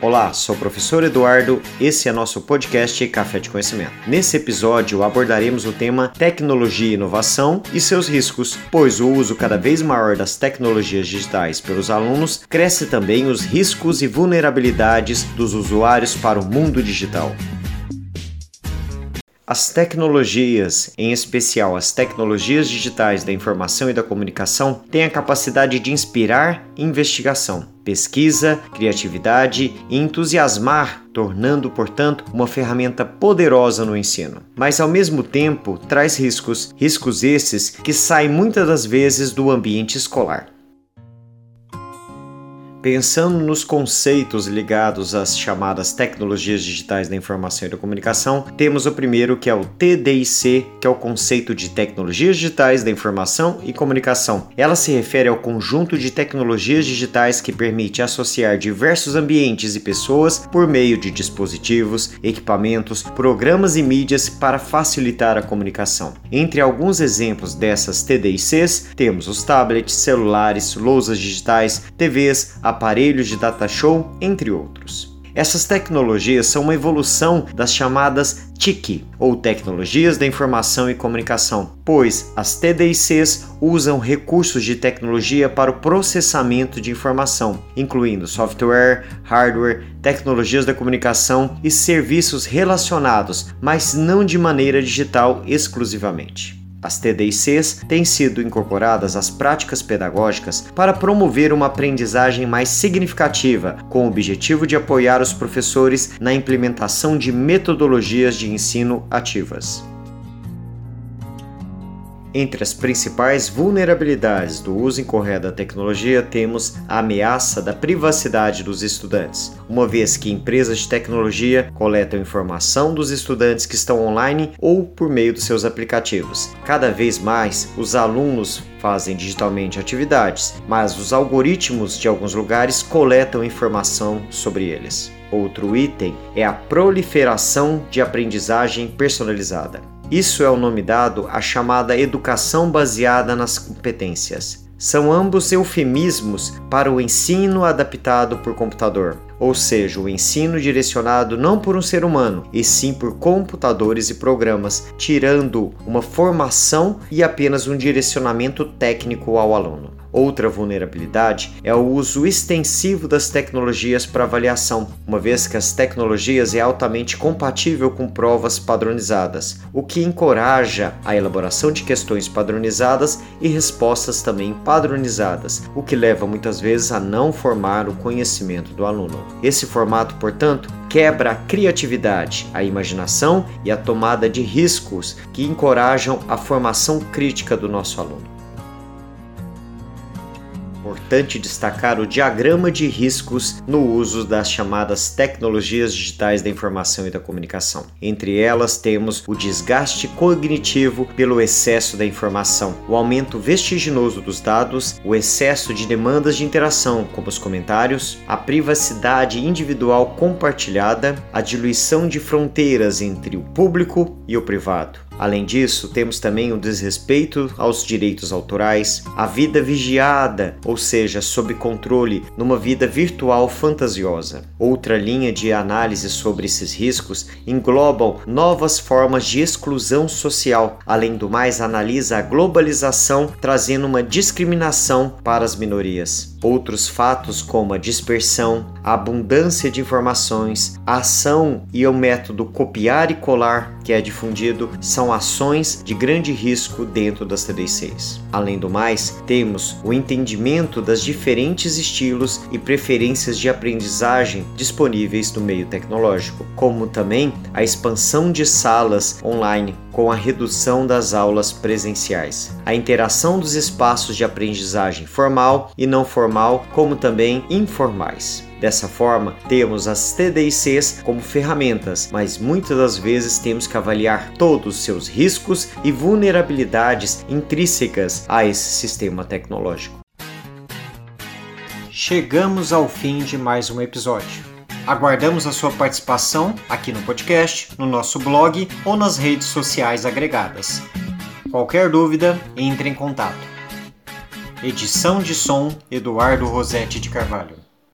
Olá, sou o professor Eduardo, esse é nosso podcast Café de Conhecimento. Nesse episódio abordaremos o tema tecnologia e inovação e seus riscos, pois o uso cada vez maior das tecnologias digitais pelos alunos cresce também os riscos e vulnerabilidades dos usuários para o mundo digital. As tecnologias, em especial as tecnologias digitais da informação e da comunicação, têm a capacidade de inspirar investigação, pesquisa, criatividade e entusiasmar, tornando, portanto, uma ferramenta poderosa no ensino. Mas ao mesmo tempo traz riscos, riscos esses que saem muitas das vezes do ambiente escolar. Pensando nos conceitos ligados às chamadas tecnologias digitais da informação e da comunicação, temos o primeiro que é o TDIC, que é o conceito de tecnologias digitais da informação e comunicação. Ela se refere ao conjunto de tecnologias digitais que permite associar diversos ambientes e pessoas por meio de dispositivos, equipamentos, programas e mídias para facilitar a comunicação. Entre alguns exemplos dessas TDICs, temos os tablets, celulares, lousas digitais, TVs, de data show, entre outros. Essas tecnologias são uma evolução das chamadas TIC, ou Tecnologias da Informação e Comunicação, pois as TDICs usam recursos de tecnologia para o processamento de informação, incluindo software, hardware, tecnologias da comunicação e serviços relacionados, mas não de maneira digital exclusivamente. As TDICs têm sido incorporadas às práticas pedagógicas para promover uma aprendizagem mais significativa, com o objetivo de apoiar os professores na implementação de metodologias de ensino ativas. Entre as principais vulnerabilidades do uso incorreto da tecnologia, temos a ameaça da privacidade dos estudantes, uma vez que empresas de tecnologia coletam informação dos estudantes que estão online ou por meio dos seus aplicativos. Cada vez mais, os alunos fazem digitalmente atividades, mas os algoritmos de alguns lugares coletam informação sobre eles. Outro item é a proliferação de aprendizagem personalizada. Isso é o nome dado à chamada educação baseada nas competências. São ambos eufemismos para o ensino adaptado por computador, ou seja, o ensino direcionado não por um ser humano, e sim por computadores e programas, tirando uma formação e apenas um direcionamento técnico ao aluno. Outra vulnerabilidade é o uso extensivo das tecnologias para avaliação, uma vez que as tecnologias é altamente compatível com provas padronizadas, o que encoraja a elaboração de questões padronizadas e respostas também padronizadas, o que leva muitas vezes a não formar o conhecimento do aluno. Esse formato, portanto, quebra a criatividade, a imaginação e a tomada de riscos que encorajam a formação crítica do nosso aluno importante destacar o diagrama de riscos no uso das chamadas tecnologias digitais da informação e da comunicação. Entre elas, temos o desgaste cognitivo pelo excesso da informação, o aumento vertiginoso dos dados, o excesso de demandas de interação, como os comentários, a privacidade individual compartilhada, a diluição de fronteiras entre o público e o privado Além disso, temos também o desrespeito aos direitos autorais, a vida vigiada, ou seja, sob controle, numa vida virtual fantasiosa. Outra linha de análise sobre esses riscos englobam novas formas de exclusão social. Além do mais, analisa a globalização, trazendo uma discriminação para as minorias. Outros fatos, como a dispersão, a abundância de informações, a ação e o método copiar e colar que é difundido, são ações de grande risco dentro das TD6. Além do mais, temos o entendimento das diferentes estilos e preferências de aprendizagem disponíveis no meio tecnológico, como também a expansão de salas online com a redução das aulas presenciais, a interação dos espaços de aprendizagem formal e não formal, como também informais. Dessa forma, temos as TDICs como ferramentas, mas muitas das vezes temos que avaliar todos os seus riscos e vulnerabilidades intrínsecas a esse sistema tecnológico. Chegamos ao fim de mais um episódio. Aguardamos a sua participação aqui no podcast, no nosso blog ou nas redes sociais agregadas. Qualquer dúvida, entre em contato. Edição de som Eduardo Rosetti de Carvalho.